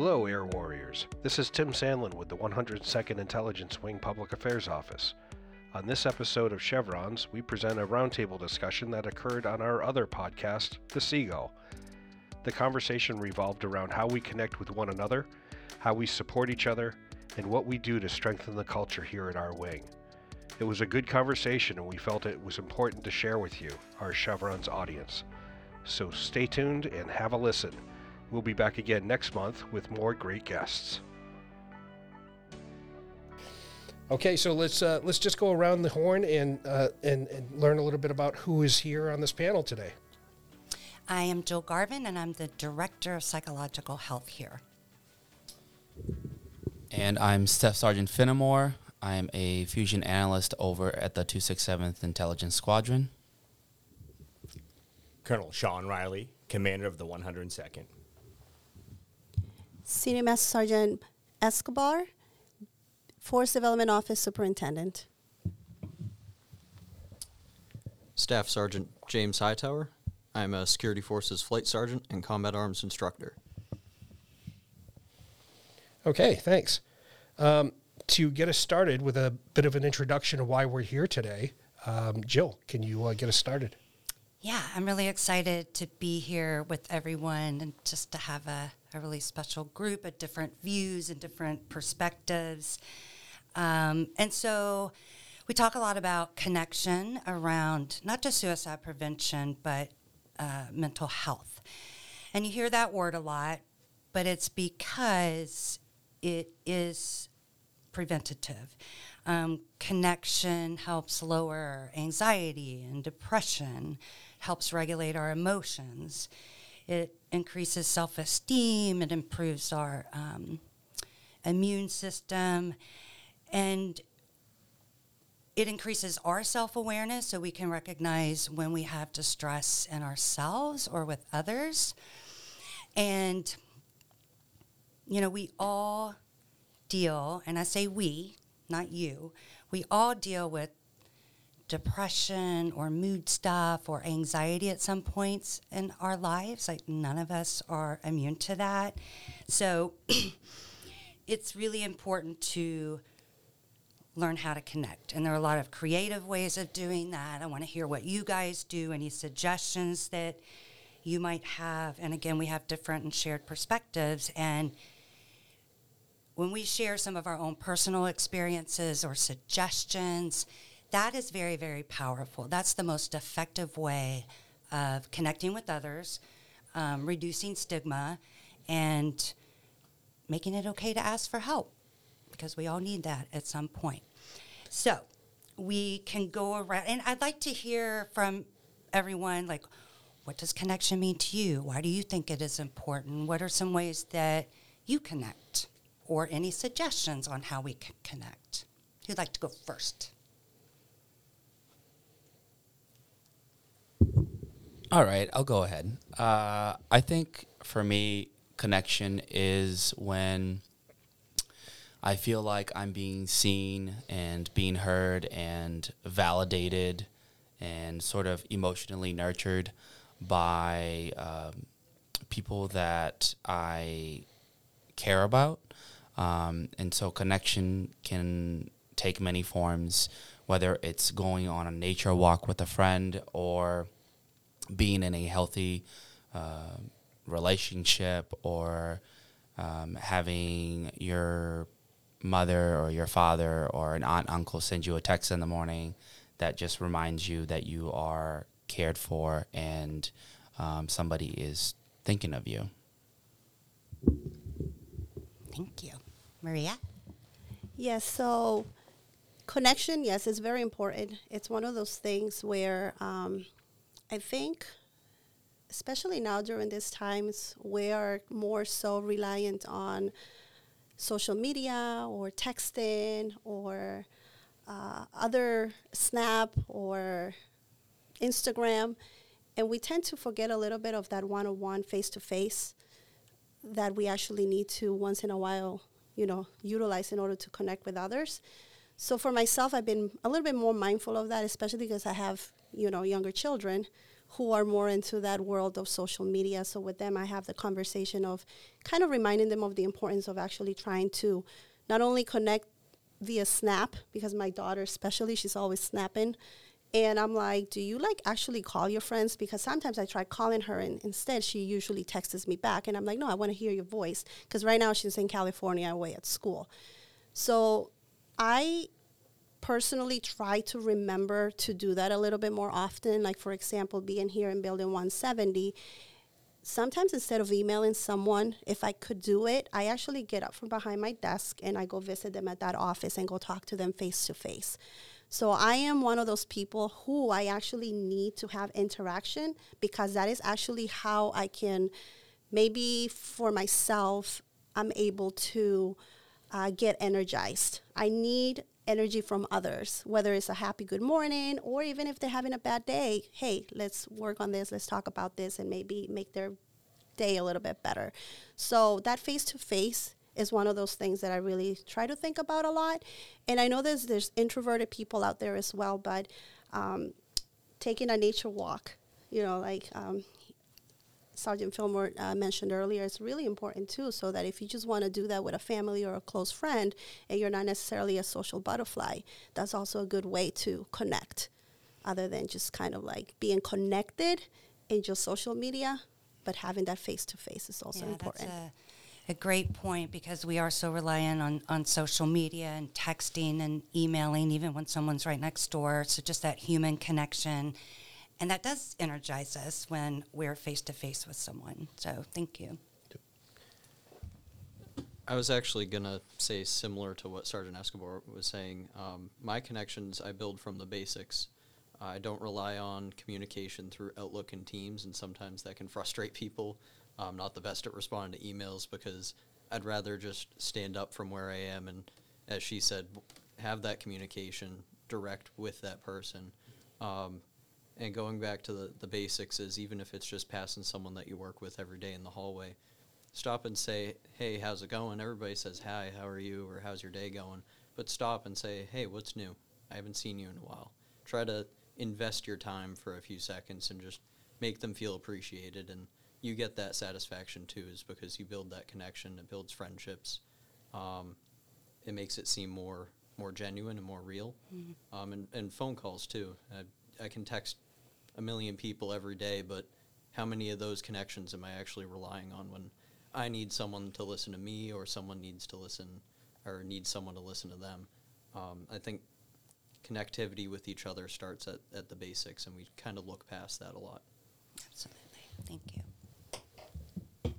Hello, Air Warriors. This is Tim Sandlin with the 102nd Intelligence Wing Public Affairs Office. On this episode of Chevrons, we present a roundtable discussion that occurred on our other podcast, The Seagull. The conversation revolved around how we connect with one another, how we support each other, and what we do to strengthen the culture here at our wing. It was a good conversation, and we felt it was important to share with you, our Chevrons audience. So stay tuned and have a listen. We'll be back again next month with more great guests. Okay, so let's uh, let's just go around the horn and, uh, and and learn a little bit about who is here on this panel today. I am Jill Garvin, and I'm the Director of Psychological Health here. And I'm Staff Sergeant Finnemore. I'm a fusion analyst over at the 267th Intelligence Squadron. Colonel Sean Riley, commander of the 102nd. Senior Master Sergeant Escobar, Force Development Office Superintendent. Staff Sergeant James Hightower. I'm a Security Forces Flight Sergeant and Combat Arms Instructor. Okay, thanks. Um, to get us started with a bit of an introduction of why we're here today, um, Jill, can you uh, get us started? Yeah, I'm really excited to be here with everyone and just to have a, a really special group of different views and different perspectives. Um, and so we talk a lot about connection around not just suicide prevention, but uh, mental health. And you hear that word a lot, but it's because it is preventative. Um, connection helps lower anxiety and depression, helps regulate our emotions. It increases self esteem, it improves our um, immune system, and it increases our self awareness so we can recognize when we have distress in ourselves or with others. And, you know, we all deal, and I say we, not you, we all deal with depression or mood stuff or anxiety at some points in our lives. Like none of us are immune to that. So it's really important to learn how to connect. And there are a lot of creative ways of doing that. I want to hear what you guys do, any suggestions that you might have. And again, we have different and shared perspectives. And when we share some of our own personal experiences or suggestions, that is very, very powerful. That's the most effective way of connecting with others, um, reducing stigma, and making it okay to ask for help because we all need that at some point. So we can go around, and I'd like to hear from everyone like, what does connection mean to you? Why do you think it is important? What are some ways that you connect? Or any suggestions on how we can connect? Who'd like to go first? All right, I'll go ahead. Uh, I think for me, connection is when I feel like I'm being seen and being heard and validated and sort of emotionally nurtured by um, people that I care about. Um, and so connection can take many forms, whether it's going on a nature walk with a friend or being in a healthy uh, relationship or um, having your mother or your father or an aunt uncle send you a text in the morning that just reminds you that you are cared for and um, somebody is thinking of you. Thank you. Maria? Yes, so connection, yes, is very important. It's one of those things where um, I think, especially now during these times, we are more so reliant on social media or texting or uh, other Snap or Instagram. And we tend to forget a little bit of that one on one, face to face that we actually need to once in a while, you know, utilize in order to connect with others. So for myself, I've been a little bit more mindful of that, especially because I have, you know, younger children who are more into that world of social media. So with them, I have the conversation of kind of reminding them of the importance of actually trying to not only connect via Snap, because my daughter, especially, she's always snapping. And I'm like, do you like actually call your friends? Because sometimes I try calling her and instead she usually texts me back. And I'm like, no, I want to hear your voice. Because right now she's in California away at school. So I personally try to remember to do that a little bit more often. Like, for example, being here in building 170, sometimes instead of emailing someone, if I could do it, I actually get up from behind my desk and I go visit them at that office and go talk to them face to face. So I am one of those people who I actually need to have interaction because that is actually how I can maybe for myself I'm able to uh, get energized. I need energy from others, whether it's a happy good morning or even if they're having a bad day. Hey, let's work on this, let's talk about this, and maybe make their day a little bit better. So that face to face is one of those things that I really try to think about a lot. And I know there's there's introverted people out there as well, but um, taking a nature walk, you know, like um, Sergeant Fillmore uh, mentioned earlier, it's really important too. So that if you just want to do that with a family or a close friend, and you're not necessarily a social butterfly, that's also a good way to connect, other than just kind of like being connected in just social media, but having that face to face is also yeah, important. That's a, a great point because we are so reliant on, on social media and texting and emailing, even when someone's right next door. So just that human connection and that does energize us when we're face to face with someone. So thank you. I was actually gonna say similar to what Sergeant Escobar was saying. Um, my connections I build from the basics. I don't rely on communication through Outlook and Teams, and sometimes that can frustrate people. I'm not the best at responding to emails because I'd rather just stand up from where I am and, as she said, have that communication direct with that person. Um, and going back to the, the basics is even if it's just passing someone that you work with every day in the hallway, stop and say, hey, how's it going? Everybody says, hi, how are you? Or how's your day going? But stop and say, hey, what's new? I haven't seen you in a while. Try to invest your time for a few seconds and just make them feel appreciated. And you get that satisfaction too, is because you build that connection, it builds friendships. Um, it makes it seem more more genuine and more real. Mm-hmm. Um, and, and phone calls too. I, I can text a million people every day, but how many of those connections am I actually relying on when I need someone to listen to me or someone needs to listen or needs someone to listen to them? Um, I think connectivity with each other starts at, at the basics, and we kind of look past that a lot. Absolutely. Thank you.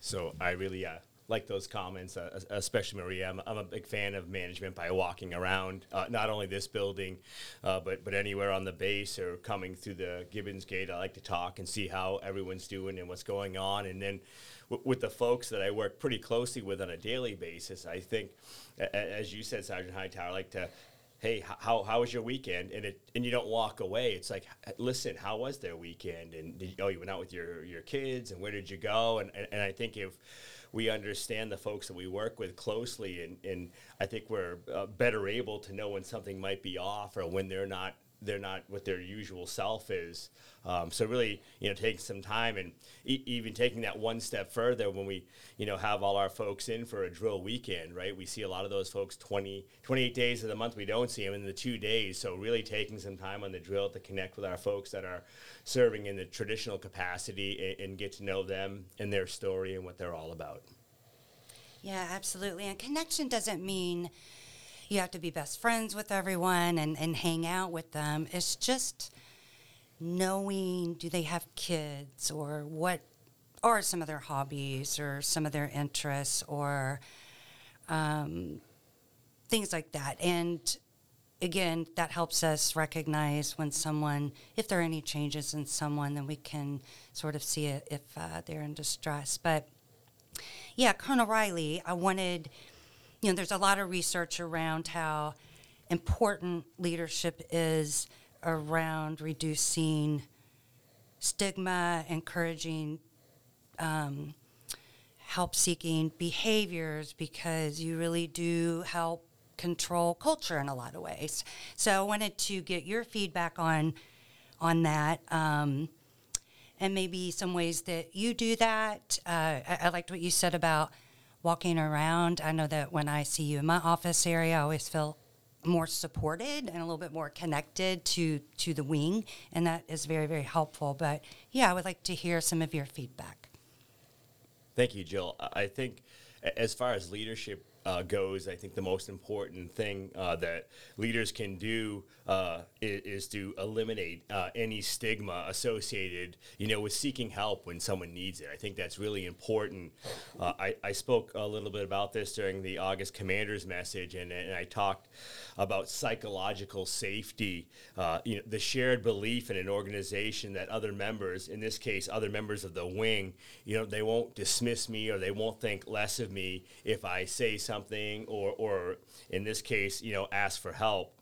So I really uh, like those comments, uh, especially Maria. I'm, I'm, a big fan of management by walking around uh, not only this building, uh, but but anywhere on the base or coming through the Gibbons Gate. I like to talk and see how everyone's doing and what's going on, and then with the folks that I work pretty closely with on a daily basis. I think, as you said, Sergeant Hightower, I like to hey, how, how was your weekend? And it and you don't walk away. It's like, listen, how was their weekend? And did, oh, you went out with your your kids, and where did you go? And and, and I think if we understand the folks that we work with closely, and, and I think we're uh, better able to know when something might be off or when they're not they're not what their usual self is. Um, so really, you know, taking some time and e- even taking that one step further when we, you know, have all our folks in for a drill weekend, right? We see a lot of those folks 20, 28 days of the month. We don't see them in the two days. So really taking some time on the drill to connect with our folks that are serving in the traditional capacity and, and get to know them and their story and what they're all about. Yeah, absolutely. And connection doesn't mean you have to be best friends with everyone and, and hang out with them. It's just knowing do they have kids or what are some of their hobbies or some of their interests or um, things like that. And again, that helps us recognize when someone, if there are any changes in someone, then we can sort of see it if uh, they're in distress. But yeah, Colonel Riley, I wanted you know, there's a lot of research around how important leadership is around reducing stigma, encouraging um, help seeking behaviors because you really do help control culture in a lot of ways. So I wanted to get your feedback on on that. Um, and maybe some ways that you do that. Uh, I, I liked what you said about walking around. I know that when I see you in my office area, I always feel more supported and a little bit more connected to to the wing, and that is very very helpful. But yeah, I would like to hear some of your feedback. Thank you, Jill. I think as far as leadership uh, goes, I think the most important thing uh, that leaders can do uh, is, to eliminate uh, any stigma associated, you know, with seeking help when someone needs it. I think that's really important. Uh, I, I spoke a little bit about this during the August Commanders message, and, and I talked about psychological safety, uh, you know, the shared belief in an organization that other members, in this case, other members of the wing, you know, they won't dismiss me or they won't think less of me if I say something or, or in this case, you know, ask for help.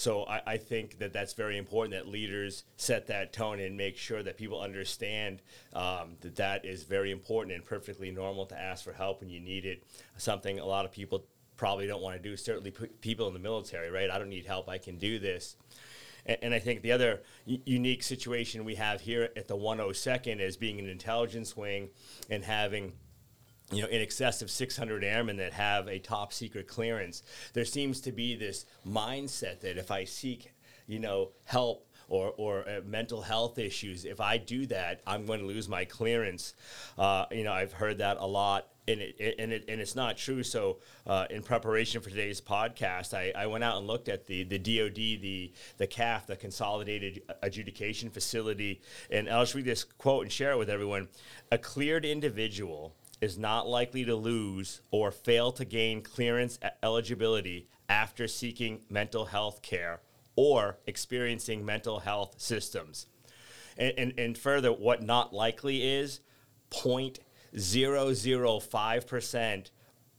So I, I think that that's very important that leaders set that tone and make sure that people understand um, that that is very important and perfectly normal to ask for help when you need it. Something a lot of people probably don't want to do. Certainly, p- people in the military, right? I don't need help. I can do this. And, I think the other unique situation we have here at the 102nd is being an intelligence wing and having you know, in excess of 600 airmen that have a top secret clearance. There seems to be this mindset that if I seek, you know, help or, or uh, mental health issues, if I do that, I'm going to lose my clearance. Uh, you know, I've heard that a lot. And, it, and, it, and it's not true. So, uh, in preparation for today's podcast, I, I went out and looked at the, the DoD, the, the CAF, the Consolidated Adjudication Facility. And I'll just read this quote and share it with everyone. A cleared individual is not likely to lose or fail to gain clearance eligibility after seeking mental health care or experiencing mental health systems. And, and, and further, what not likely is 0.005%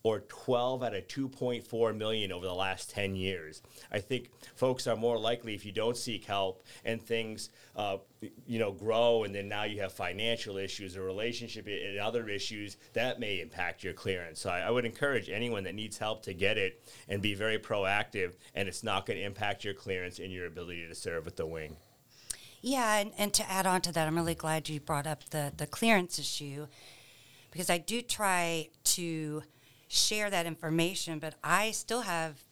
or 12 out of 2.4 million over the last 10 years. I think folks are more likely if you don't seek help and things, uh, you know, grow, and then now you have financial issues or relationship and other issues that may impact your clearance. So I, I would encourage anyone that needs help to get it and be very proactive, and it's not going to impact your clearance and your ability to serve with the wing. Yeah, and, and to add on to that, I'm really glad you brought up the, the clearance issue because I do try to share that information, but I still have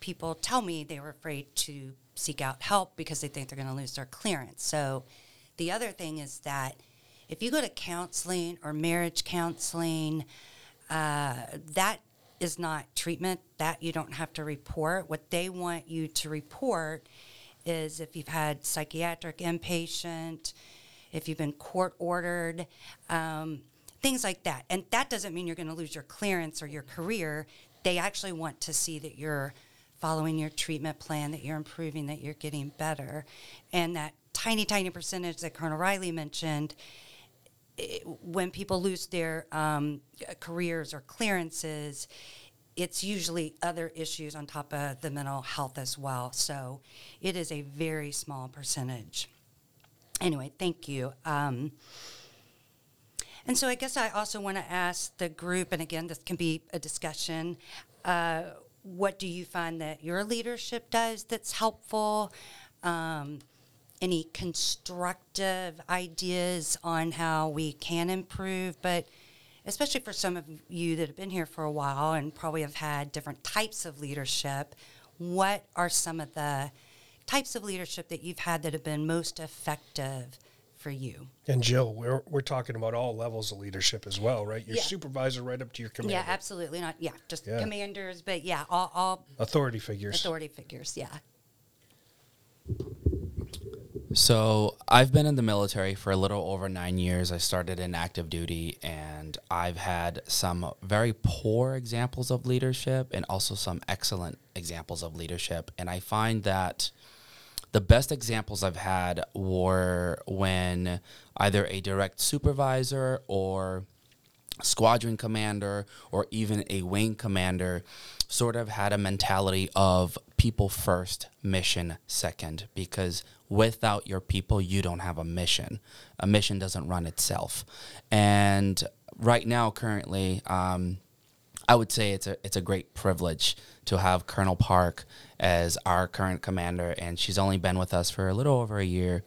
people tell me they were afraid to seek out help because they think they're going to lose their clearance. So the other thing is that if you go to counseling or marriage counseling, uh, that is not treatment. That you don't have to report. What they want you to report is if you've had psychiatric inpatient, if you've been court ordered, um, things like that. And that doesn't mean you're going to lose your clearance or your career. They actually want to see that you're following your treatment plan, that you're improving, that you're getting better. And that tiny, tiny percentage that Colonel Riley mentioned, it, when people lose their um, careers or clearances, it's usually other issues on top of the mental health as well. So it is a very small percentage. Anyway, thank you. Um, and so I guess I also want to ask the group, and again, this can be a discussion. Uh, what do you find that your leadership does that's helpful? Um, any constructive ideas on how we can improve? But especially for some of you that have been here for a while and probably have had different types of leadership, what are some of the types of leadership that you've had that have been most effective for you? And Jill, we're, we're talking about all levels of leadership as well, right? Your Yeah. supervisor right up to your commander. Yeah, absolutely not. Yeah, just Yeah. commanders, but yeah, all, all Authority figures. authority figures. Yeah. So I've been in the military for a little over nine years. I started in active duty, and I've had some very poor examples of leadership and also some excellent examples of leadership. And I find that the best examples I've had were when either a direct supervisor or squadron commander or even a wing commander sort of had a mentality of people first, mission second, because without your people, you don't have a mission. A mission doesn't run itself. And right now, currently, um, I would say it's a it's a great privilege to have Colonel Park as our current commander, and she's only been with us for a little over a year.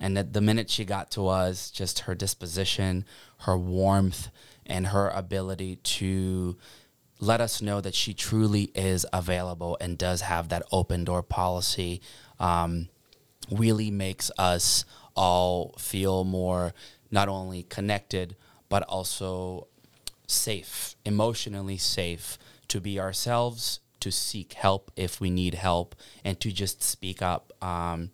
And the, minute she got to us, just her disposition, her warmth, and her ability to let us know that she truly is available and does have that open door policy um, really makes us all feel more not only connected but also safe, emotionally safe to be ourselves, to seek help if we need help, and to just speak up um,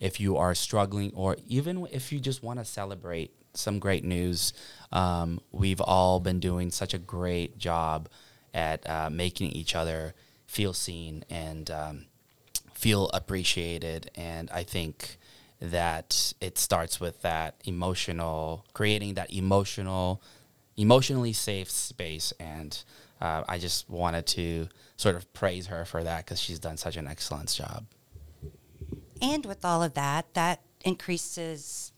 if you are struggling or even if you just want to celebrate some great news. Um, we've all been doing such a great job at uh, making each other feel seen and um, feel appreciated. And I think that it starts with that emotional, creating that emotional, emotionally safe space. And uh, I just wanted to sort of praise her for that because she's done such an excellent job. And with all of that, that increases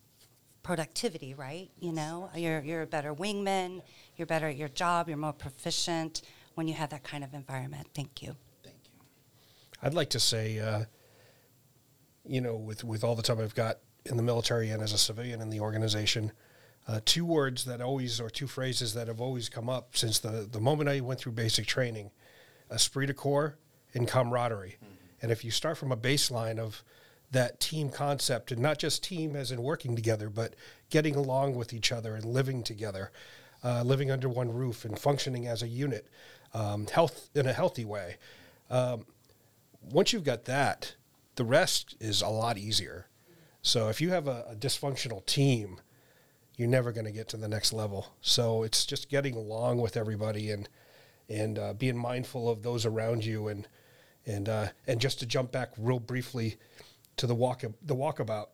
productivity, right? You know, you're, you're a better wingman, you're better at your job, you're more proficient when you have that kind of environment. Thank you. Thank you. I'd like to say, uh, you know, with, with all the time I've got in the military and as a civilian in the organization, uh, two words that always, or two phrases that have always come up since the, the moment I went through basic training esprit de corps and camaraderie. Mm-hmm. And if you start from a baseline of that team concept, and not just team as in working together, but getting along with each other and living together, uh, living under one roof and functioning as a unit, um, health in a healthy way. Um, once you've got that, the rest is a lot easier. So if you have a, a dysfunctional team, you're never going to get to the next level. So it's just getting along with everybody and and uh, being mindful of those around you and and uh, and just to jump back real briefly to the walk the walkabout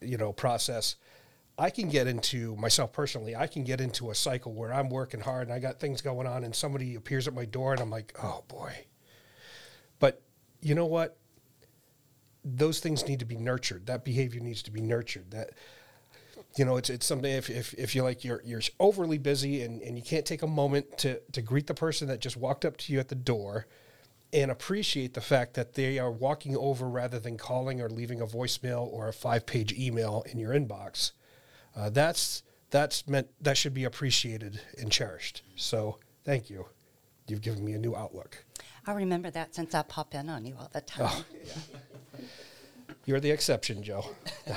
you know process I can get into myself personally. I can get into a cycle where I'm working hard and I got things going on, and somebody appears at my door, and I'm like, oh boy. But you know what? Those things need to be nurtured. That behavior needs to be nurtured. That you know, it's it's something if if, if you're like you're you're overly busy and, and you can't take a moment to to greet the person that just walked up to you at the door and appreciate the fact that they are walking over rather than calling or leaving a voicemail or a five page email in your inbox uh, that's that's meant that should be appreciated and cherished. So thank you. You've given me a new outlook. I remember that since I pop in on you all the time. Oh. You're the exception, Joe.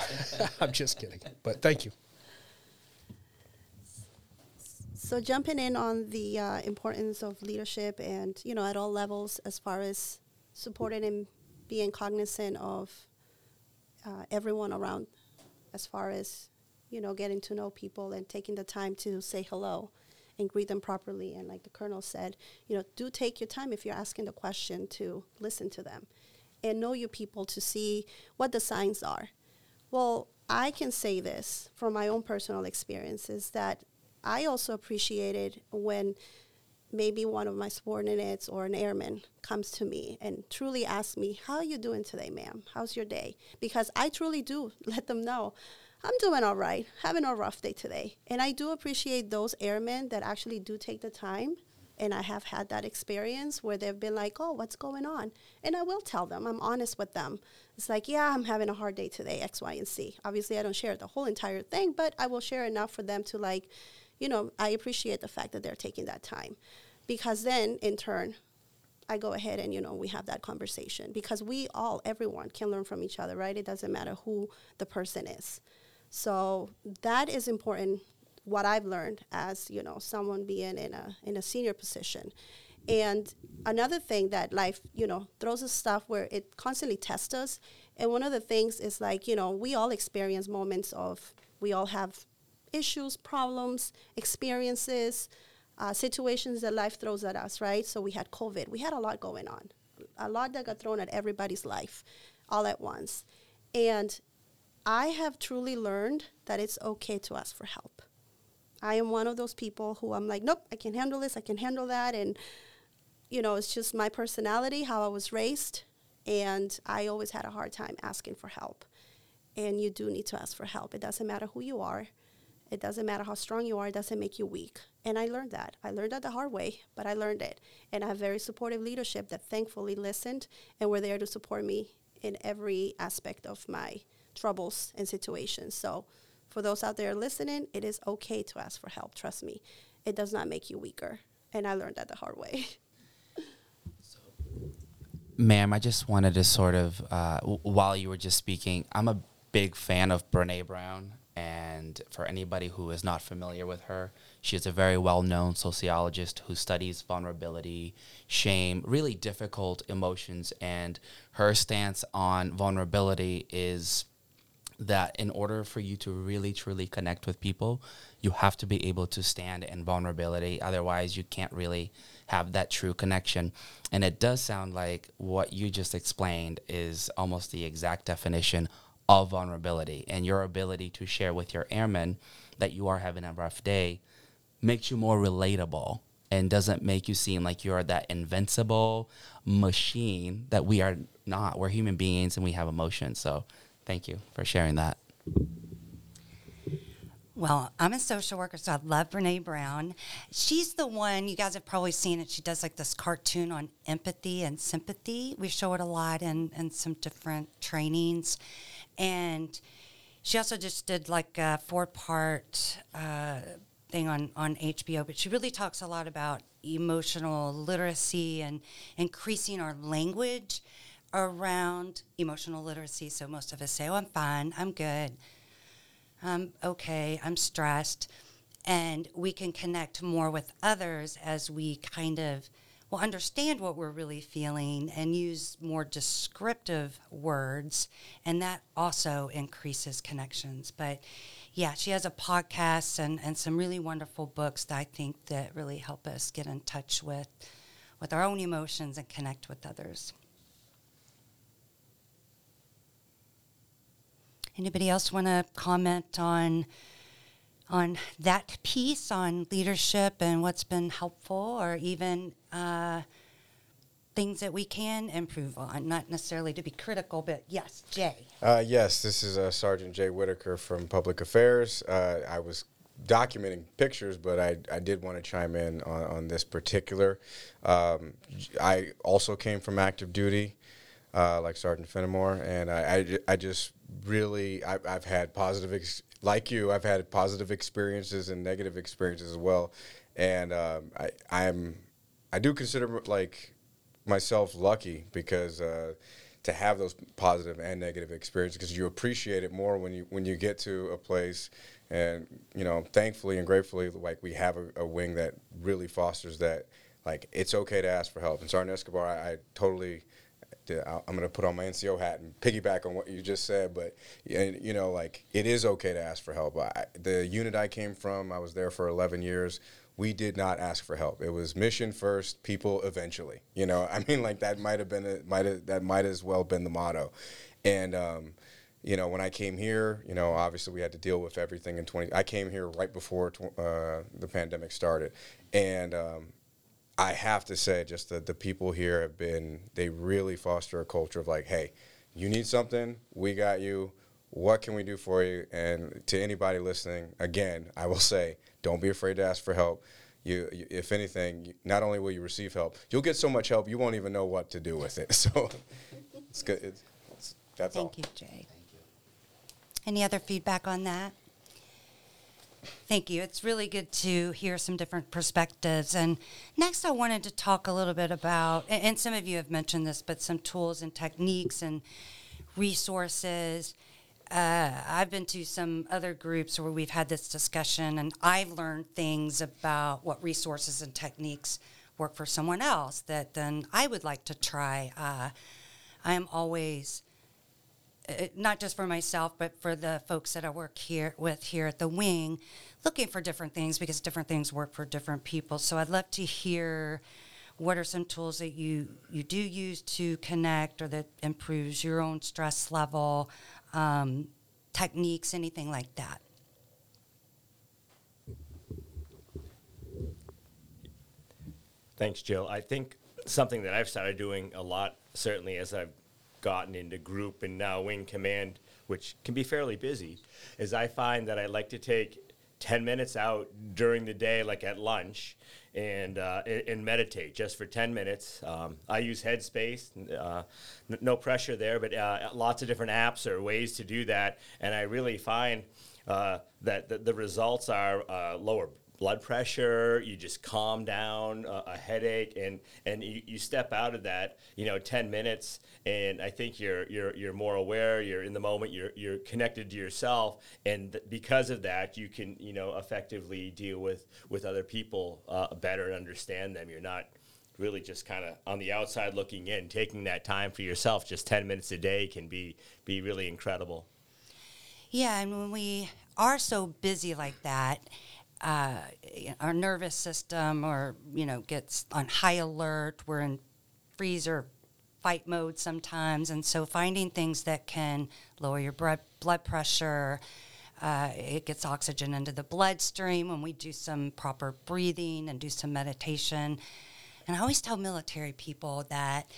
I'm just kidding, but thank you. So jumping in on the uh, importance of leadership and you know at all levels as far as supporting and being cognizant of uh, everyone around as far as you know, getting to know people and taking the time to say hello and greet them properly. And like the colonel said, you know, do take your time if you're asking the question to listen to them and know your people to see what the signs are. Well, I can say this from my own personal experiences that I also appreciated when maybe one of my subordinates or an airman comes to me and truly asks me, How are you doing today, ma'am? How's your day? Because I truly do let them know I'm doing all right, having a rough day today. And I do appreciate those airmen that actually do take the time. And I have had that experience where they've been like, oh, what's going on? And I will tell them, I'm honest with them. It's like, yeah, I'm having a hard day today, X, Y, and Z. Obviously, I don't share the whole entire thing, but I will share enough for them to, like, you know, I appreciate the fact that they're taking that time. Because then, in turn, I go ahead and you know we have that conversation because we all everyone can learn from each other, right? It doesn't matter who the person is. So that is important. What I've learned as you know someone being in a in a senior position, and another thing that life you know throws us stuff where it constantly tests us. And one of the things is like you know we all experience moments of we all have issues, problems, experiences, uh, situations that life throws at us. Right. So we had COVID. We had a lot going on, a lot that got thrown at everybody's life, all at once, and I have truly learned that it's okay to ask for help. I am one of those people who I'm like, nope, I can handle this, I can handle that. And, you know, it's just my personality, how I was raised. And I always had a hard time asking for help. And you do need to ask for help. It doesn't matter who you are. It doesn't matter how strong you are, it doesn't make you weak. And I learned that. I learned that the hard way, but I learned it. And I have very supportive leadership that thankfully listened and were there to support me in every aspect of my troubles and situations. So, for those out there listening, it is okay to ask for help. Trust me, it does not make you weaker. And I learned that the hard way. Ma'am, I just wanted to sort of, uh, w- while you were just speaking, I'm a big fan of Brene Brown. And for anybody who is not familiar with her, she is a very well known sociologist who studies vulnerability, shame, really difficult emotions. And her stance on vulnerability is that in order for you to really truly connect with people, you have to be able to stand in vulnerability. Otherwise, you can't really have that true connection. And it does sound like what you just explained is almost the exact definition of vulnerability. And your ability to share with your airmen that you are having a rough day makes you more relatable and doesn't make you seem like you're that invincible machine that we are not. We're human beings and we have emotions. So thank you for sharing that. Well, I'm a social worker, so I love Brene Brown. She's the one, you guys have probably seen it. She does like this cartoon on empathy and sympathy. We show it a lot in, in some different trainings. And she also just did like a four part uh, thing on, on HBO, but she really talks a lot about emotional literacy and increasing our language around emotional literacy. So most of us say, Oh, I'm fine, I'm good. I'm okay, I'm stressed. And we can connect more with others as we kind of will understand what we're really feeling and use more descriptive words. And that also increases connections. But yeah, she has a podcast and, and some really wonderful books that I think that really help us get in touch with with our own emotions and connect with others. Anybody else want to comment on on that piece on leadership and what's been helpful, or even uh, things that we can improve on? Not necessarily to be critical, but yes, Jay. Uh, yes, this is uh, Sergeant Jay Whitaker from Public Affairs. Uh, I was documenting pictures, but I, I did want to chime in on, on this particular. Um, I also came from active duty, uh, like Sergeant Fenimore, and I, I, I just really I, I've had positive ex- like you I've had positive experiences and negative experiences as well, and um, I I'm I do consider like myself lucky because uh, to have those positive and negative experiences because you appreciate it more when you when you get to a place and you know thankfully and gratefully like we have a, a wing that really fosters that like it's okay to ask for help. And Sergeant Escobar I, I totally I'm going to put on my NCO hat and piggyback on what you just said, but you know, like it is okay to ask for help. I, the unit I came from, I was there for 11 years. We did not ask for help. It was mission first, people eventually. You know, I mean, like that might have been might have, that might as well been the motto. And um, you know, when I came here, you know, obviously we had to deal with everything in 20. I came here right before tw- uh, the pandemic started, and um, I have to say, just that the people here have been, they really foster a culture of like, hey, you need something, we got you. What can we do for you? And to anybody listening, again, I will say, don't be afraid to ask for help. You, you if anything, not only will you receive help, you'll get so much help you won't even know what to do with it. So it's good. It's, it's, that's Thank all. you, Jay. Thank you. Any other feedback on that? Thank you. It's really good to hear some different perspectives. And next, I wanted to talk a little bit about, and some of you have mentioned this, but some tools and techniques and resources. Uh, I've been to some other groups where we've had this discussion, and I've learned things about what resources and techniques work for someone else that then I would like to try. Uh, I am always not just for myself, but for the folks that I work here with here at the wing, looking for different things because different things work for different people. So I'd love to hear what are some tools that you you do use to connect or that improves your own stress level, um, techniques, anything like that. Thanks, Jill. I think something that I've started doing a lot, certainly as I've gotten into group and now wing command, which can be fairly busy, is I find that I like to take 10 minutes out during the day, like at lunch, and uh, and meditate just for 10 minutes. Um, I use Headspace, uh, n- no pressure there, but uh, lots of different apps or ways to do that. And I really find uh, that the, the, results are uh, lower blood pressure, you just calm down, uh, a headache, and and you, you step out of that, you know, ten minutes, and I think you're you're you're more aware, you're in the moment, you're you're connected to yourself, and th- because of that, you can you know effectively deal with with other people uh, better and understand them. You're not really just kind of on the outside looking in, taking that time for yourself, just ten minutes a day can be be really incredible. Yeah, and when we are so busy like that uh, our nervous system or you know gets on high alert. We're in freeze or fight mode sometimes. And so finding things that can lower your blood blood pressure uh, it gets oxygen into the bloodstream when we do some proper breathing and do some meditation. And i always tell military people that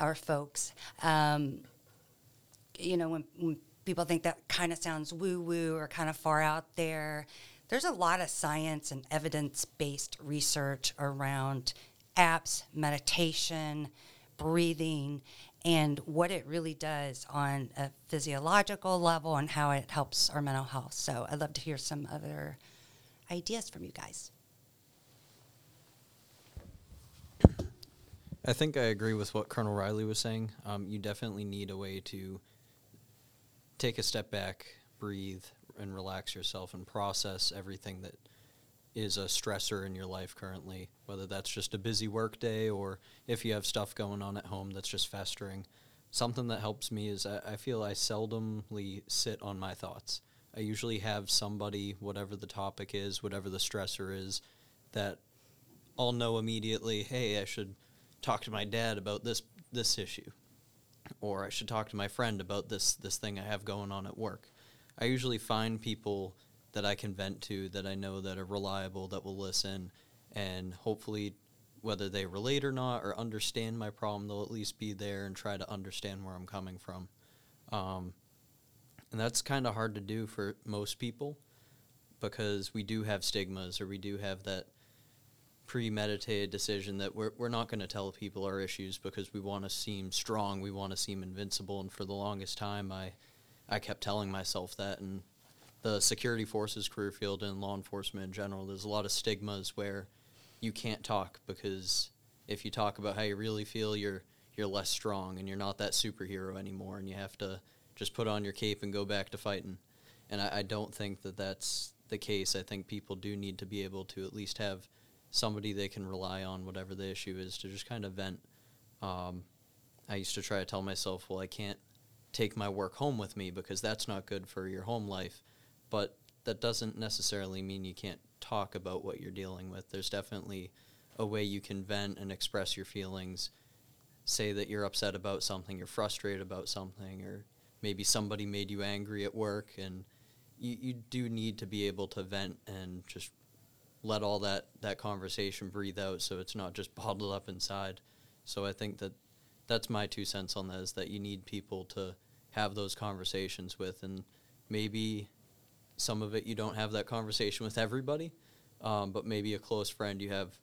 our folks um, you know when, when people think that kind of sounds woo woo or kind of far out there there's a lot of science and evidence based research around apps, meditation, breathing, and what it really does on a physiological level and how it helps our mental health. So I'd love to hear some other ideas from you guys. I think I agree with what Colonel Riley was saying. Um, you definitely need a way to take a step back, breathe, and relax yourself and process everything that is a stressor in your life currently, whether that's just a busy work day or if you have stuff going on at home that's just festering. Something that helps me is I, I feel I seldomly sit on my thoughts. I usually have somebody, whatever the topic is, whatever the stressor is, that I'll know immediately, hey, I should talk to my dad about this this issue. Or I should talk to my friend about this this thing I have going on at work. I usually find people that I can vent to that I know that are reliable, that will listen, and hopefully, whether they relate or not or understand my problem, they'll at least be there and try to understand where I'm coming from. Um, and that's kind of hard to do for most people because we do have stigmas or we do have that premeditated decision that we're, we're not going to tell people our issues because we want to seem strong, we want to seem invincible. And for the longest time, I I kept telling myself that. And the security forces career field and law enforcement in general, there's a lot of stigmas where you can't talk because if you talk about how you really feel, you're you're less strong and you're not that superhero anymore, and you have to just put on your cape and go back to fighting. And I, I don't think that that's the case. I think people do need to be able to at least have somebody they can rely on, whatever the issue is, to just kind of vent. Um, I used to try to tell myself, well, I can't take my work home with me because that's not good for your home life. But that doesn't necessarily mean you can't talk about what you're dealing with. There's definitely a way you can vent and express your feelings. Say that you're upset about something, you're frustrated about something, or maybe somebody made you angry at work, and you, you do need to be able to vent and just let all that, that conversation breathe out so it's not just bottled up inside. So I think that that's my two cents on that is that you need people to have those conversations with. And maybe some of it you don't have that conversation with everybody, um, but maybe a close friend you have.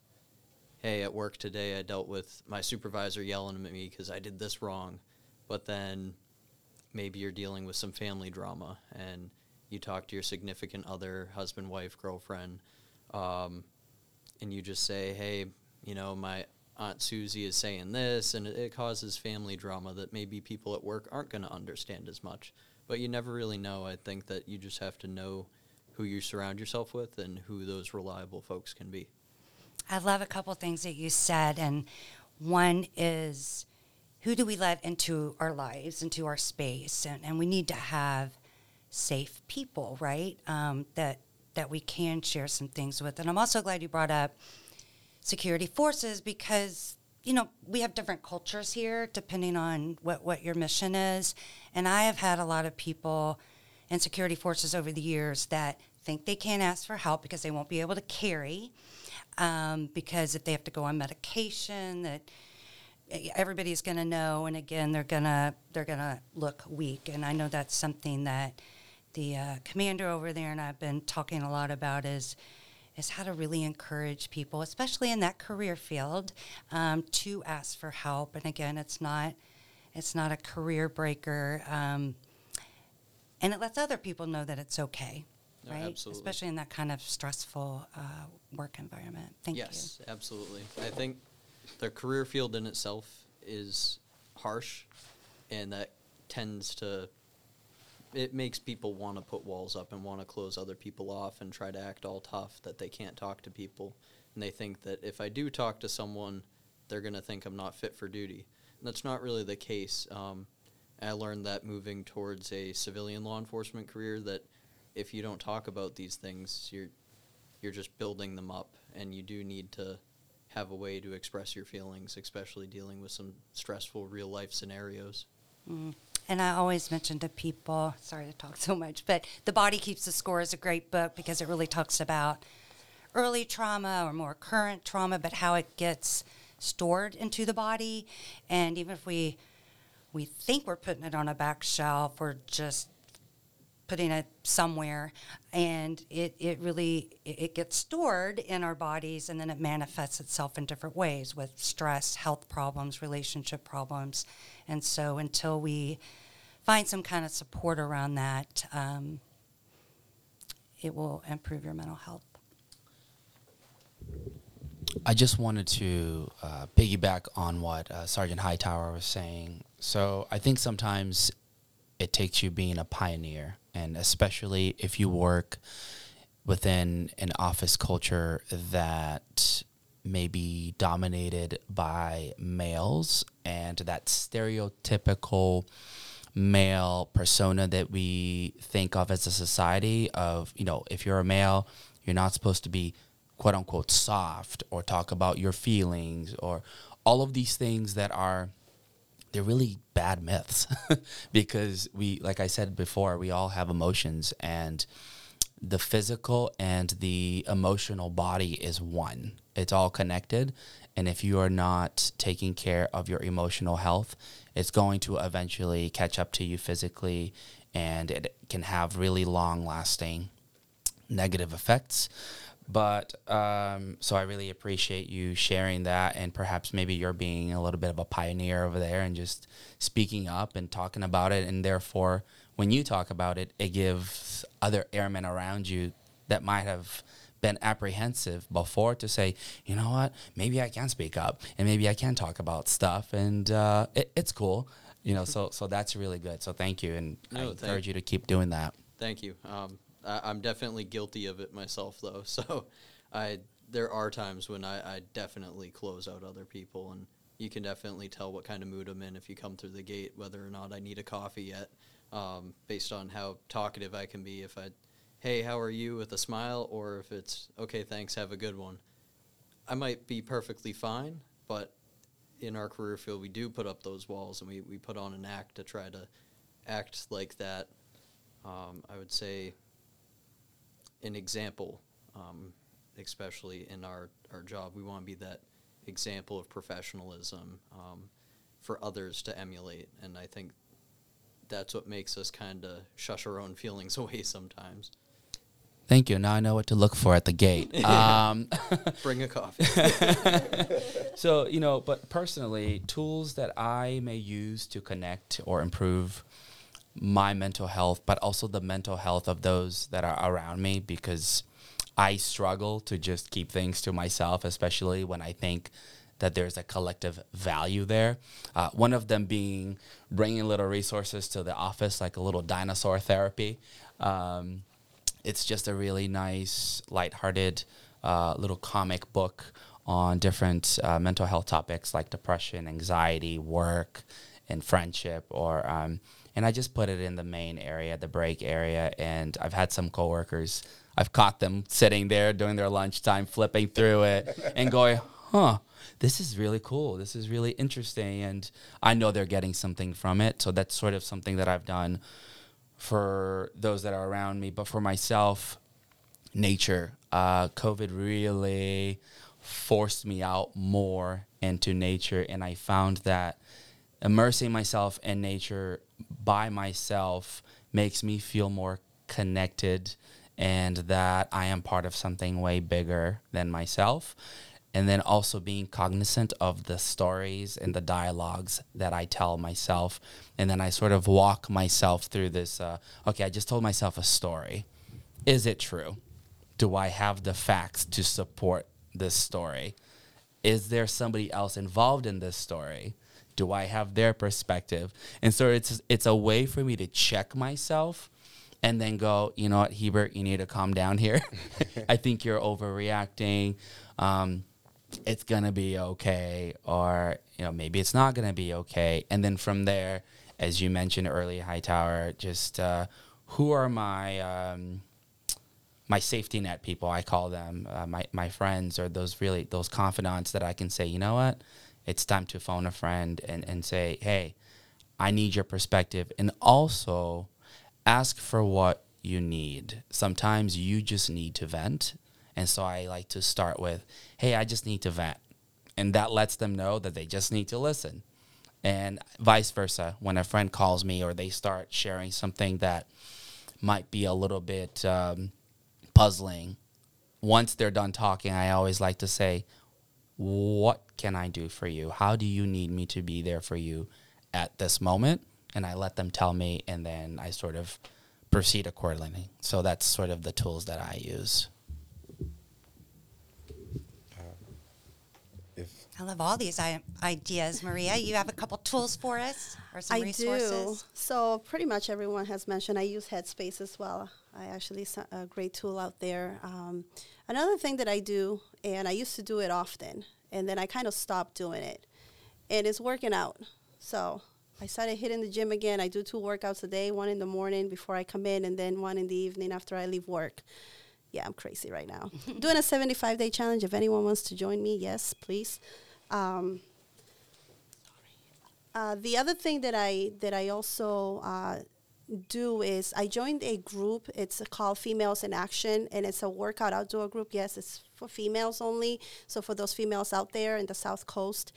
Hey, at work today, I dealt with my supervisor yelling at me because I did this wrong. But then maybe you're dealing with some family drama and you talk to your significant other, husband, wife, girlfriend, um, and you just say, hey, you know, my Aunt Susie is saying this, and it, causes family drama that maybe people at work aren't going to understand as much. But you never really know. I think that you just have to know who you surround yourself with and who those reliable folks can be. I love a couple things that you said, and one is who do we let into our lives, into our space, and, and we need to have safe people, right? Um, that that we can share some things with. And I'm also glad you brought up security forces because you know we have different cultures here depending on what what your mission is. And i have had a lot of people in security forces over the years that think they can't ask for help because they won't be able to carry um, because if they have to go on medication that everybody's going to know. And again they're going to they're going to look weak. And i know that's something that the uh, commander over there and I've been talking a lot about is is how to really encourage people, especially in that career field, um, to ask for help. And again, it's not it's not a career breaker, um, and it lets other people know that it's okay, No, right? absolutely. Especially in that kind of stressful uh, work environment. Thank you. yes, absolutely. I think the career field in itself is harsh, and that tends to it makes people want to put walls up and want to close other people off and try to act all tough that they can't talk to people, and they think that if I do talk to someone, they're gonna think I'm not fit for duty. And that's not really the case. Um, I learned that moving towards a civilian law enforcement career that if you don't talk about these things, you're you're just building them up and you do need to have a way to express your feelings especially dealing with some stressful real life scenarios. Mm. And I always mention to people, sorry to talk so much, but The Body Keeps the Score is a great book because it really talks about early trauma or more current trauma, but how it gets stored into the body. And even if we we think we're putting it on a back shelf, we're just putting it somewhere and it, it really it, gets stored in our bodies and then it manifests itself in different ways with stress health problems relationship problems. And so until we find some kind of support around that um, it will improve your mental health. I just wanted to uh, piggyback on what uh, Sergeant Hightower was saying. So I think sometimes it takes you being a pioneer, and especially if you work within an office culture that may be dominated by males and that stereotypical male persona that we think of as a society of you know if you're a male you're not supposed to be quote unquote soft or talk about your feelings or all of these things that are they're really bad myths because we like I said before we all have emotions and the physical and the emotional body is one. It's all connected. And if you are not taking care of your emotional health, it's going to eventually catch up to you physically and it can have really long lasting negative effects. But um, so I really appreciate you sharing that, and perhaps maybe you're being a little bit of a pioneer over there and just speaking up and talking about it. And therefore, when you talk about it, it gives other airmen around you that might have been apprehensive before to say, you know what, maybe I can speak up and maybe I can talk about stuff, and uh, it, it's cool. You know, so so that's really good. So thank you, and I No, thank- encourage you to keep doing that. Thank you. Um, I, I'm definitely guilty of it myself, though. So, I there are times when I, I definitely close out other people, and you can definitely tell what kind of mood I'm in if you come through the gate, whether or not I need a coffee yet, um, based on how talkative I can be. If I, hey, how are you, with a smile, or if it's okay, thanks, have a good one. I might be perfectly fine, but in our career field, we do put up those walls, and we, we put on an act to try to act like that um, I would say, an example, um, especially in our, our job. We want to be that example of professionalism um, for others to emulate. And I think that's what makes us kind of shush our own feelings away sometimes. Thank you. Now I know what to look for at the gate. Um, Bring a coffee. so you know, but personally, tools that I may use to connect or improve my mental health, but also the mental health of those that are around me, because I struggle to just keep things to myself, especially when I think that there's a collective value there. Uh, one of them being bringing little resources to the office, like a little dinosaur therapy. Um, it's just a really nice, lighthearted uh, little comic book on different uh, mental health topics like depression, anxiety, work, and friendship. Or um, and I just put it in the main area, the break area, and I've had some coworkers. I've caught them sitting there during their lunchtime, flipping through it and going, "Huh." This is really cool. This is really interesting. And I know they're getting something from it. So that's sort of something that I've done for those that are around me. But for myself, nature. Uh, COVID really forced me out more into nature, and I found that immersing myself in nature by myself makes me feel more connected and that I am part of something way bigger than myself. And then also being cognizant of the stories and the dialogues that I tell myself. And then I sort of walk myself through this uh, okay, I just told myself a story. Is it true? Do I have the facts to support this story? Is there somebody else involved in this story? Do I have their perspective? And so it's it's a way for me to check myself and then go, you know what, Hebert, you need to calm down here. I think you're overreacting. Um, it's gonna be okay, or you know maybe it's not gonna be okay. And then from there, as you mentioned earlier, Hightower, just uh, who are my um, my safety net people? I call them uh, my my friends or those really those confidants that I can say, you know what, it's time to phone a friend and and say, hey, I need your perspective, and also ask for what you need. Sometimes you just need to vent and so I like to start with, hey, I just need to vent. And that lets them know that they just need to listen. And vice versa, when a friend calls me or they start sharing something that might be a little bit um, puzzling, once they're done talking, I always like to say, What can I do for you? How do you need me to be there for you at this moment? And I let them tell me, and then I sort of proceed accordingly. So that's sort of the tools that I use. I love all these I- ideas, Maria. You have a couple tools for us or some I resources? do. So pretty much everyone has mentioned. I use Headspace as well. I actually a great tool out there. Um, another thing that I do, and I used to do it often, and then I kind of stopped doing it, and it's working out. So I started hitting the gym again. I do two workouts a day, one in the morning before I come in, and then one in the evening after I leave work. Yeah, I'm crazy right now. Doing a 75 day challenge. If anyone wants to join me, yes, please. Um, uh, the other thing that I that I also uh, do is I joined a group. It's called Females in Action, and it's a workout outdoor group. Yes, it's for females only. So for those females out there in the South Coast,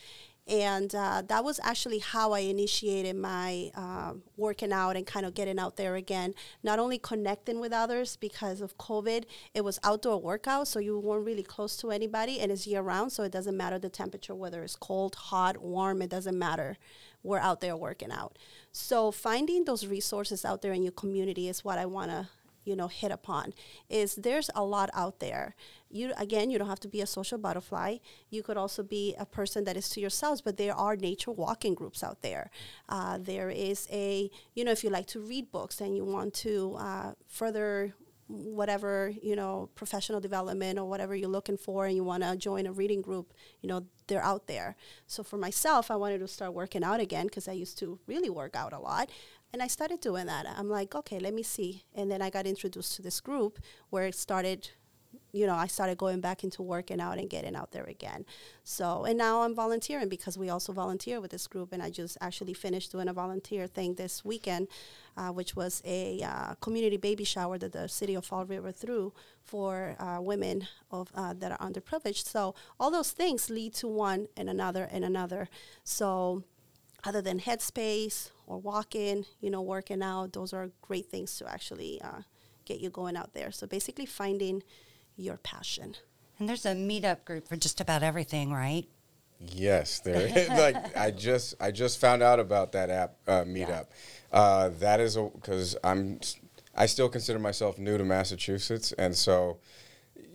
and uh, that was actually how I initiated my um, working out and kind of getting out there again. Not only connecting with others because of COVID, it was outdoor workout, so you weren't really close to anybody, and it's year round, so it doesn't matter the temperature, whether it's cold, hot, warm, it doesn't matter. We're out there working out. So finding those resources out there in your community is what I want to you know hit upon is there's a lot out there. You again you don't have to be a social butterfly. You could also be a person that is to yourselves but there are nature walking groups out there. Uh, there is a you know if you like to read books and you want to uh, further whatever you know professional development or whatever you're looking for and you want to join a reading group you know they're out there. So for myself i wanted to start working out again because i used to really work out a lot and i started doing that. I'm like okay let me see. And then i got introduced to this group where it started you know, I started going back into working out and getting out there again. So, and now I'm volunteering because we also volunteer with this group. And I just actually finished doing a volunteer thing this weekend, uh, which was a uh, community baby shower that the city of Fall River threw for uh, women of uh, that are underprivileged. So, all those things lead to one and another and another. So, other than headspace or walking, you know, working out, those are great things to actually uh, get you going out there. So, basically, finding your passion. And there's a meetup group for just about everything, right? Yes, there is. like I just I just found out about that app uh, meetup. Uh, that is because I'm I still consider myself new to Massachusetts, and so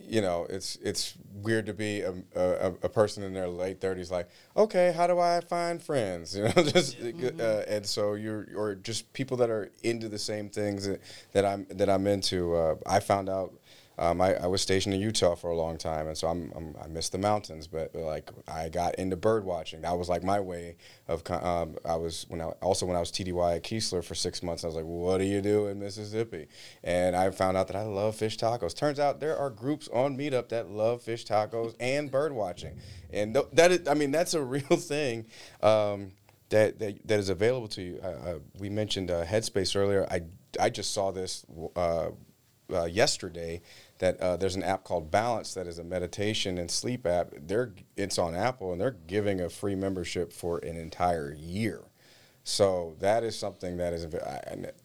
you know it's it's weird to be a, a, a person in their late thirties like okay how do I find friends you know just Mm-hmm. uh, and so you're or just people that are into the same things that, that I'm that I'm into. Uh, I found out um, I, I was stationed in Utah for a long time, and so I'm, I'm I miss the mountains. But like I got into bird watching. That was like my way of. Um, I was when I also when I was TDY at Keesler for six months. I was like, what do you do in Mississippi? And I found out that I love fish tacos. Turns out there are groups on Meetup that love fish tacos and bird watching, and th- that is, I mean that's a real thing. Um, that, that, that is available to you. Uh, uh, we mentioned uh, Headspace earlier. I, I just saw this uh, yesterday that uh, there's an app called Balance that is a meditation and sleep app. They're it's on Apple and they're giving a free membership for an entire year. So that is something that is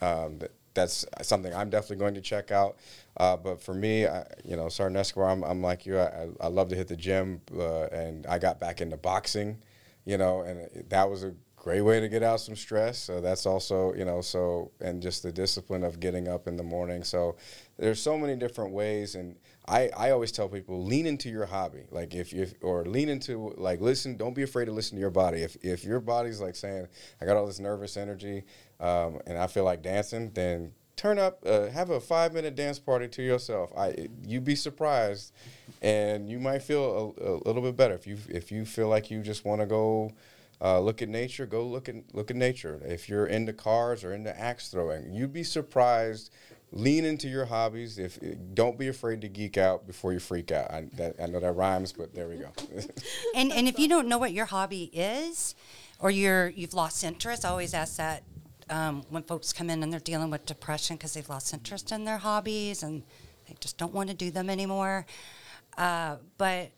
um, that's something I'm definitely going to check out. Uh, but for me, I, you know, Sergeant Escobar, I'm, I'm like you. I, I love to hit the gym, uh, and I got back into boxing, you know, and that was a great way to get out some stress. So that's also, you know, so and just the discipline of getting up in the morning. So there's so many different ways, and I, I always tell people lean into your hobby, like if you or lean into like listen. Don't be afraid to listen to your body. If if your body's like saying I got all this nervous energy, um, and I feel like dancing, then turn up, uh, have a five minute dance party to yourself. I you'd be surprised, and you might feel a, a little bit better if you if you feel like you just want to go. Uh, look at nature. Go look at look at nature. If you're into cars or into axe throwing, you'd be surprised. Lean into your hobbies. If don't be afraid to geek out before you freak out. I, that, I know that rhymes, but there we go. and and if you don't know what your hobby is, or you're you've lost interest, I always ask that um, when folks come in and they're dealing with depression because they've lost interest in their hobbies and they just don't want to do them anymore. Uh, but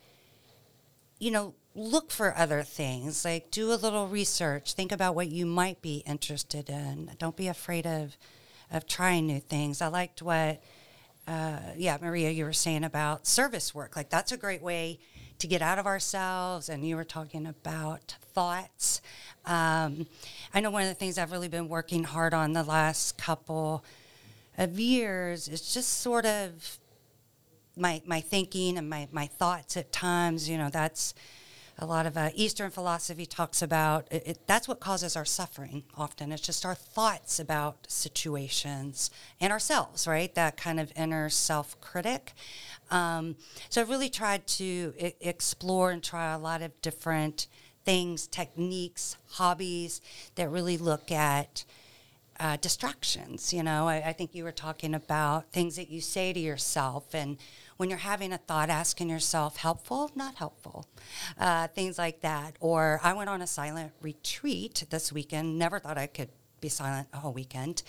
you know, look for other things. Like do a little research. Think about what you might be interested in. Don't be afraid of of trying new things. I liked what uh, yeah, Maria, you were saying about service work. Like that's a great way to get out of ourselves. And you were talking about thoughts. Um, I know one of the things I've really been working hard on the last couple of years is just sort of my my thinking and my my thoughts at times. You know, that's a lot of uh, Eastern philosophy talks about it, it, that's what causes our suffering often. It's just our thoughts about situations and ourselves, right? That kind of inner self critic. Um, so I've really tried to I- explore and try a lot of different things, techniques, hobbies that really look at uh, distractions. You know, I, I, think you were talking about things that you say to yourself, and when you're having a thought, asking yourself, helpful, not helpful, uh, things like that. Or I went on a silent retreat this weekend. Never thought I could be silent a whole weekend.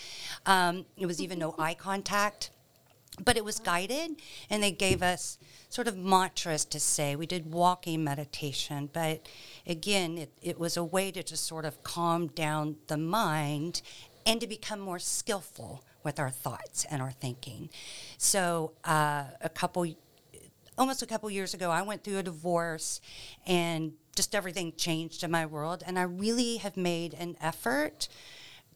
Um, it was even no eye contact but it was guided and they gave us sort of mantras to say we did walking meditation but again it, it was a way to just sort of calm down the mind and to become more skillful with our thoughts and our thinking so uh, a couple almost a couple years ago i went through a divorce and just everything changed in my world and i really have made an effort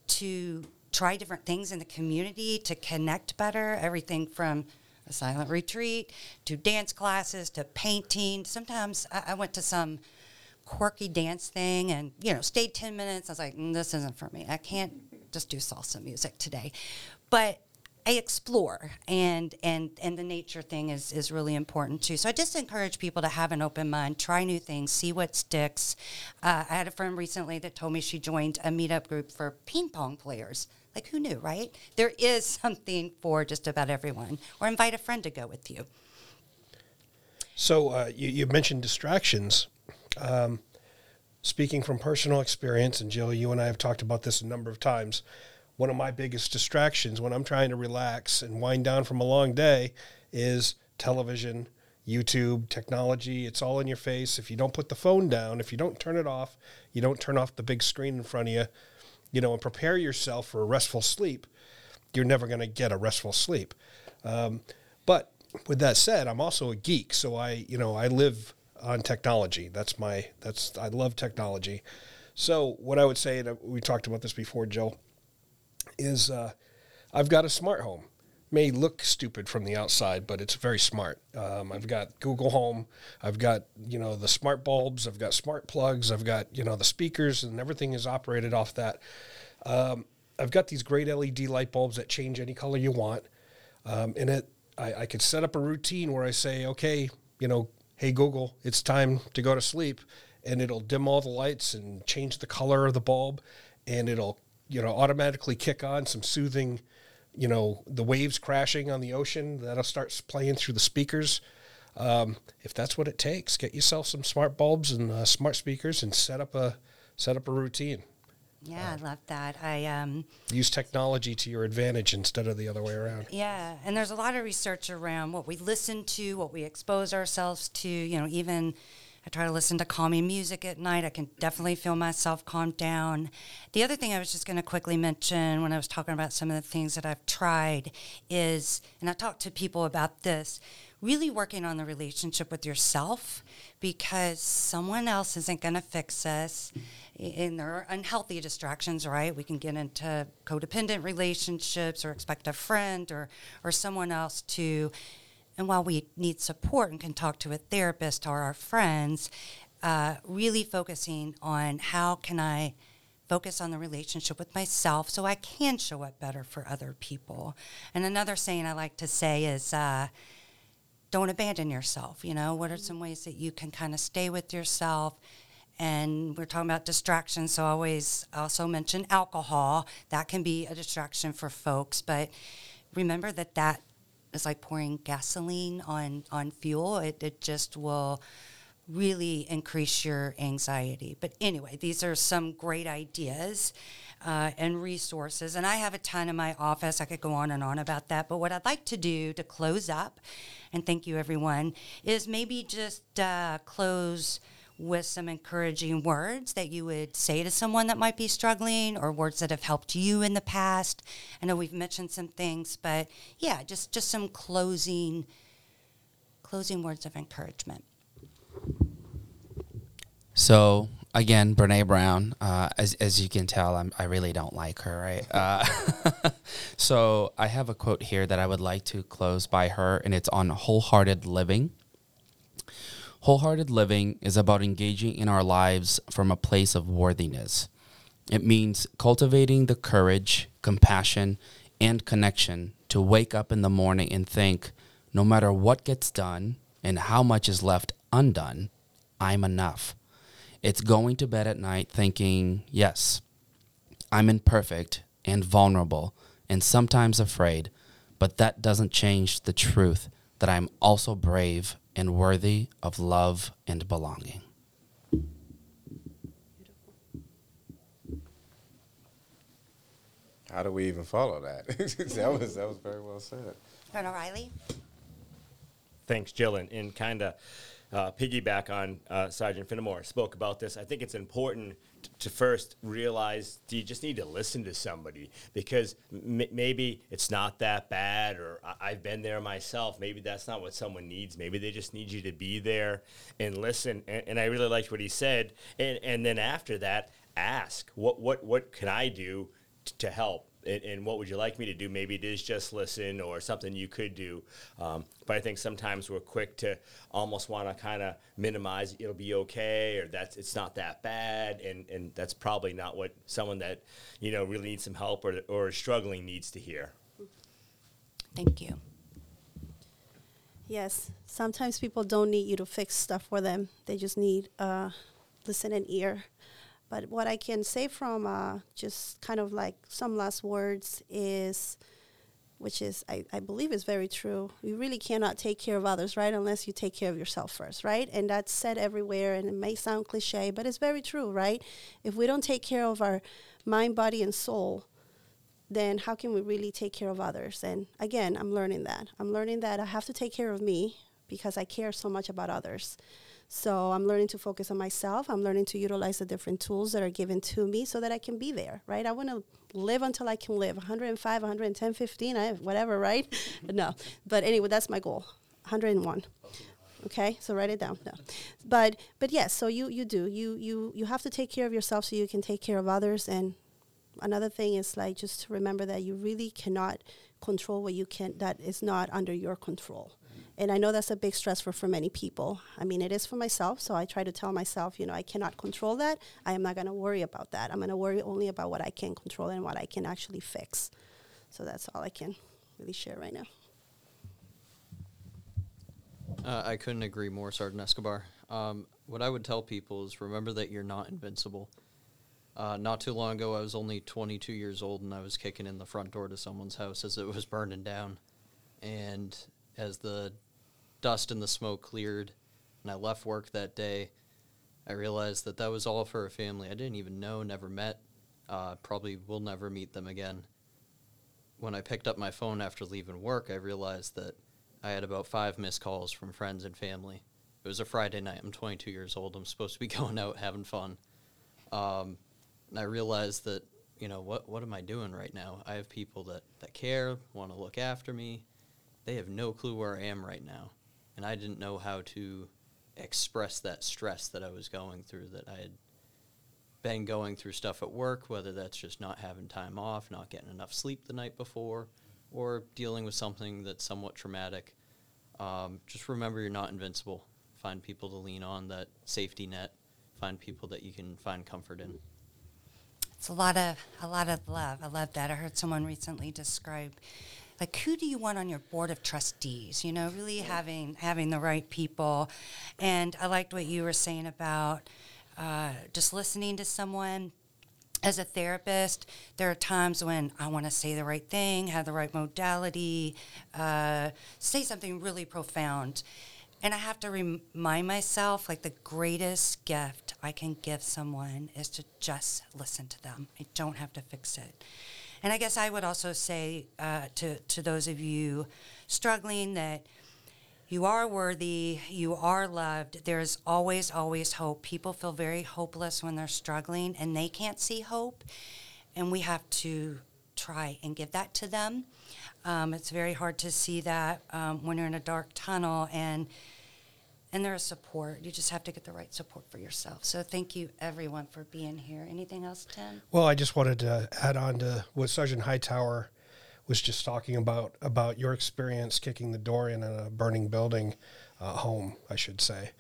to try different things in the community to connect better. Everything from a silent retreat to dance classes to painting. Sometimes I, I went to some quirky dance thing and you know stayed 10 minutes i was like mm, this isn't for me i can't just do salsa music today but I explore and and and the nature thing is is really important too. So I just encourage people to have an open mind, try new things, see what sticks. Uh, I had a friend recently that told me she joined a meetup group for ping pong players. Like, who knew, right? There is something for just about everyone. Or invite a friend to go with you. So, uh, you, you, mentioned distractions. Um, speaking from personal experience, and Jill, you and I have talked about this a number of times. One of my biggest distractions when I'm trying to relax and wind down from a long day is television, YouTube, technology. It's all in your face. If you don't put the phone down, if you don't turn it off, you don't turn off the big screen in front of you, you know, and prepare yourself for a restful sleep, you're never going to get a restful sleep. Um, but with that said, I'm also a geek, so I, you know, I live on technology. That's my, that's I love technology. So what I would say, and we talked about this before, Joe, is uh, I've got a smart home. May look stupid from the outside, but it's very smart. Um, I've got Google Home, I've got you know the smart bulbs, I've got smart plugs, I've got you know the speakers, and everything is operated off that. Um, I've got these great LED light bulbs that change any color you want, um, and it I, I could set up a routine where I say, okay, you know, hey Google, it's time to go to sleep, and it'll dim all the lights and change the color of the bulb, and it'll you know automatically kick on some soothing you know, the waves crashing on the ocean, that'll start playing through the speakers. Um, if that's what it takes, get yourself some smart bulbs and uh, smart speakers and set up a set up a routine. Yeah, I love that. I um, use technology to your advantage instead of the other way around. Yeah, and there's a lot of research around what we listen to, what we expose ourselves to. You know, even I try to listen to calming music at night. I can definitely feel myself calm down. The other thing I was just going to quickly mention when I was talking about some of the things that I've tried is, and I talked to people about this, really working on the relationship with yourself because someone else isn't going to fix us. And there are unhealthy distractions, right? We can get into codependent relationships or expect a friend or, or someone else to and while we need support and can talk to a therapist or our friends, uh, really focusing on how can I focus on the relationship with myself so I can show up better for other people. And another saying I like to say is, uh, don't abandon yourself. You know, what are some ways that you can kind of stay with yourself? And we're talking about distractions, so I always also mention alcohol. That can be a distraction for folks, but remember that that is like pouring gasoline on on fuel. It it just will really increase your anxiety. But anyway, these are some great ideas uh, and resources. And I have a ton in my office. I could go on and on about that. But what I'd like to do to close up, and thank you everyone, is maybe just uh, close with some encouraging words that you would say to someone that might be struggling or words that have helped you in the past. I know we've mentioned some things, but yeah, just just some closing closing words of encouragement. So again, Brene Brown. Uh, as as you can tell, I'm, i really don't like her, right? Uh, so I have a quote here that I would like to close by her, and it's on wholehearted living. Wholehearted living is about engaging in our lives from a place of worthiness. It means cultivating the courage, compassion, and connection to wake up in the morning and think no matter what gets done and how much is left undone, I'm enough. It's going to bed at night thinking, yes, I'm imperfect and vulnerable and sometimes afraid, but that doesn't change the truth that I'm also brave and worthy of love and belonging. How do we even follow that? that was that was very well said. Colonel Riley. Thanks, Jill, and, and kind of uh, piggyback on uh, Sergeant Finnemore spoke about this. I think it's important t- to first realize do you just need to listen to somebody because m- maybe it's not that bad, or I- have been there myself. Maybe that's not what someone needs. Maybe they just need you to be there and listen. And, and I really liked what he said. And, and then after that, ask what what what can I do t- to help and, and, what would you like me to do? Maybe it is just listen or something you could do. Um, but I think sometimes we're quick to almost want to kind of minimize it'll be okay or that's it's not that bad and, and that's probably not what someone that you know really needs some help or, or is struggling needs to hear. Thank you. Yes, sometimes people don't need you to fix stuff for them. They just need uh, listen and ear. But what I can say from uh, just kind of like some last words is, which is, I, I believe is very true. You really cannot take care of others, right? Unless you take care of yourself first, right? And that's said everywhere, and it may sound cliche, but it's very true, right? If we don't take care of our mind, body, and soul, then how can we really take care of others? And again, I'm learning that. I'm learning that I have to take care of me because I care so much about others. So I'm learning to focus on myself. I'm learning to utilize the different tools that are given to me so that I can be there, right? I want to live until I can live. 105, 110, 15, I, whatever, right? no. But anyway, that's my goal. 101 okay? So write it down. No. But but yes so you you do. You you you have to take care of yourself so you can take care of others. And another thing is like just to remember that you really cannot control what you can that is not under your control and I know that's a big stress for, for many people. I mean, it is for myself. So I try to tell myself, you know, I cannot control that. I am not going to worry about that. I'm going to worry only about what I can control and what I can actually fix. So that's all I can really share right now. Uh, I couldn't agree more, Sergeant Escobar. Um, what I would tell people is remember that you're not invincible. Uh, not too long ago, I was only 22 years old and I was kicking in the front door to someone's house as it was burning down. And as the dust and the smoke cleared and I left work that day, I realized that that was all for a family I didn't even know, never met, uh, probably will never meet them again. When I picked up my phone after leaving work, I realized that I had about five missed calls from friends and family. It was a Friday night. I'm 22 years old. I'm supposed to be going out having fun. Um, and I realized that, you know, what, what am I doing right now? I have people that, that care, want to look after me. They have no clue where I am right now. And I didn't know how to express that stress that I was going through, that I had been going through stuff at work, whether that's just not having time off, not getting enough sleep the night before, or dealing with something that's somewhat traumatic. Um, just remember you're not invincible. Find people to lean on, that safety net. Find people that you can find comfort in. It's a lot of a lot of love. I love that. I heard someone recently describe like who do you want on your board of trustees? You know, really having having the right people. And I liked what you were saying about uh, just listening to someone. As a therapist, there are times when I want to say the right thing, have the right modality, uh, say something really profound. And I have to remind myself like the greatest gift I can give someone is to just listen to them. I don't have to fix it. And I guess I would also say uh, to, to those of you struggling that you are worthy, you are loved. There's always, always hope. People feel very hopeless when they're struggling and they can't see hope. And we have to try and give that to them. Um, it's very hard to see that um, when you're in a dark tunnel and and there is support. You just have to get the right support for yourself. So thank you everyone for being here. Anything else, Tim? Well, I just wanted to add on to what Sergeant Hightower was just talking about about your experience kicking the door in a burning building, uh, home, I should say.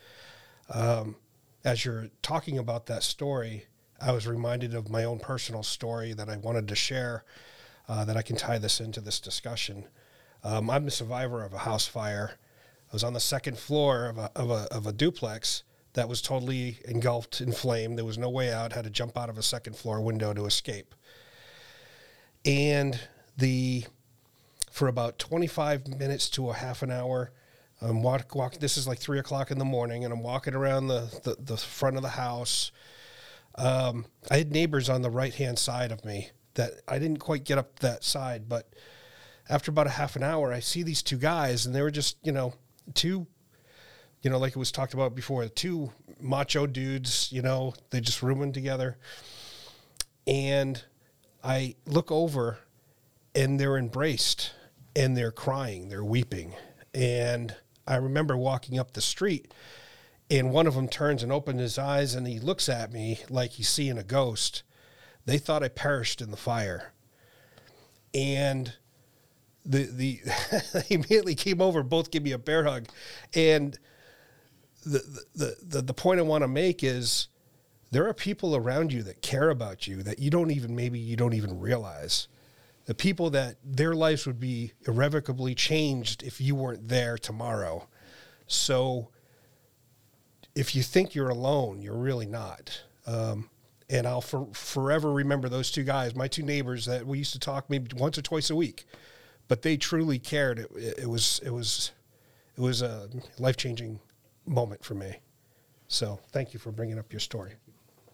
Um, as you're talking about that story, I was reminded of my own personal story that I wanted to share. Uh, that I can tie this into this discussion. Um, I'm the survivor of a house fire was on the second floor of a, of a, of a duplex that was totally engulfed in flame. There was no way out. Had to jump out of a second floor window to escape. And the for about 25 minutes to a half an hour, I'm walk, walk This is like three o'clock in the morning, and I'm walking around the, the, the front of the house. Um, I had neighbors on the right hand side of me that I didn't quite get up that side, but after about a half an hour, I see these two guys, and they were just, you know, two, you know, like it was talked about before, two macho dudes, you know, they just rooming together. And I look over and they're embraced and they're crying, they're weeping. And I remember walking up the street and one of them turns and opens his eyes and he looks at me like he's seeing a ghost. They thought I perished in the fire. And the the they immediately came over, both gave me a bear hug, and the the the, the point I want to make is there are people around you that care about you that you don't even maybe you don't even realize. The people that their lives would be irrevocably changed if you weren't there tomorrow. So if you think you're alone, you're really not. Um, and I'll for, forever remember those two guys, my two neighbors that we used to talk maybe once or twice a week but they truly cared. It, it was it was it was a life changing moment for me. So thank you for bringing up your story.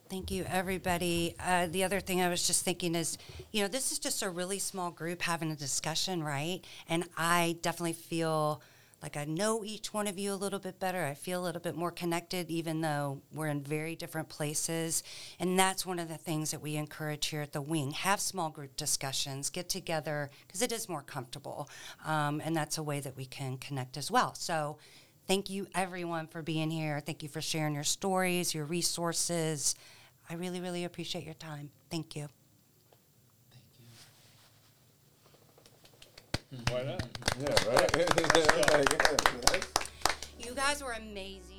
Thank you, everybody. Uh, the other thing I was just thinking is, you know, this is just a really small group having a discussion, right? And I definitely feel like I know each one of you a little bit better. I feel a little bit more connected, even though we're in very different places. And that's one of the things that we encourage here at the Wing. Have small group discussions, get together, because it is more comfortable. Um, and that's a way that we can connect as well. So thank you, everyone, for being here. Thank you for sharing your stories, your resources. I really, really appreciate your time. Thank you. Why not? Yeah, right. You guys were amazing.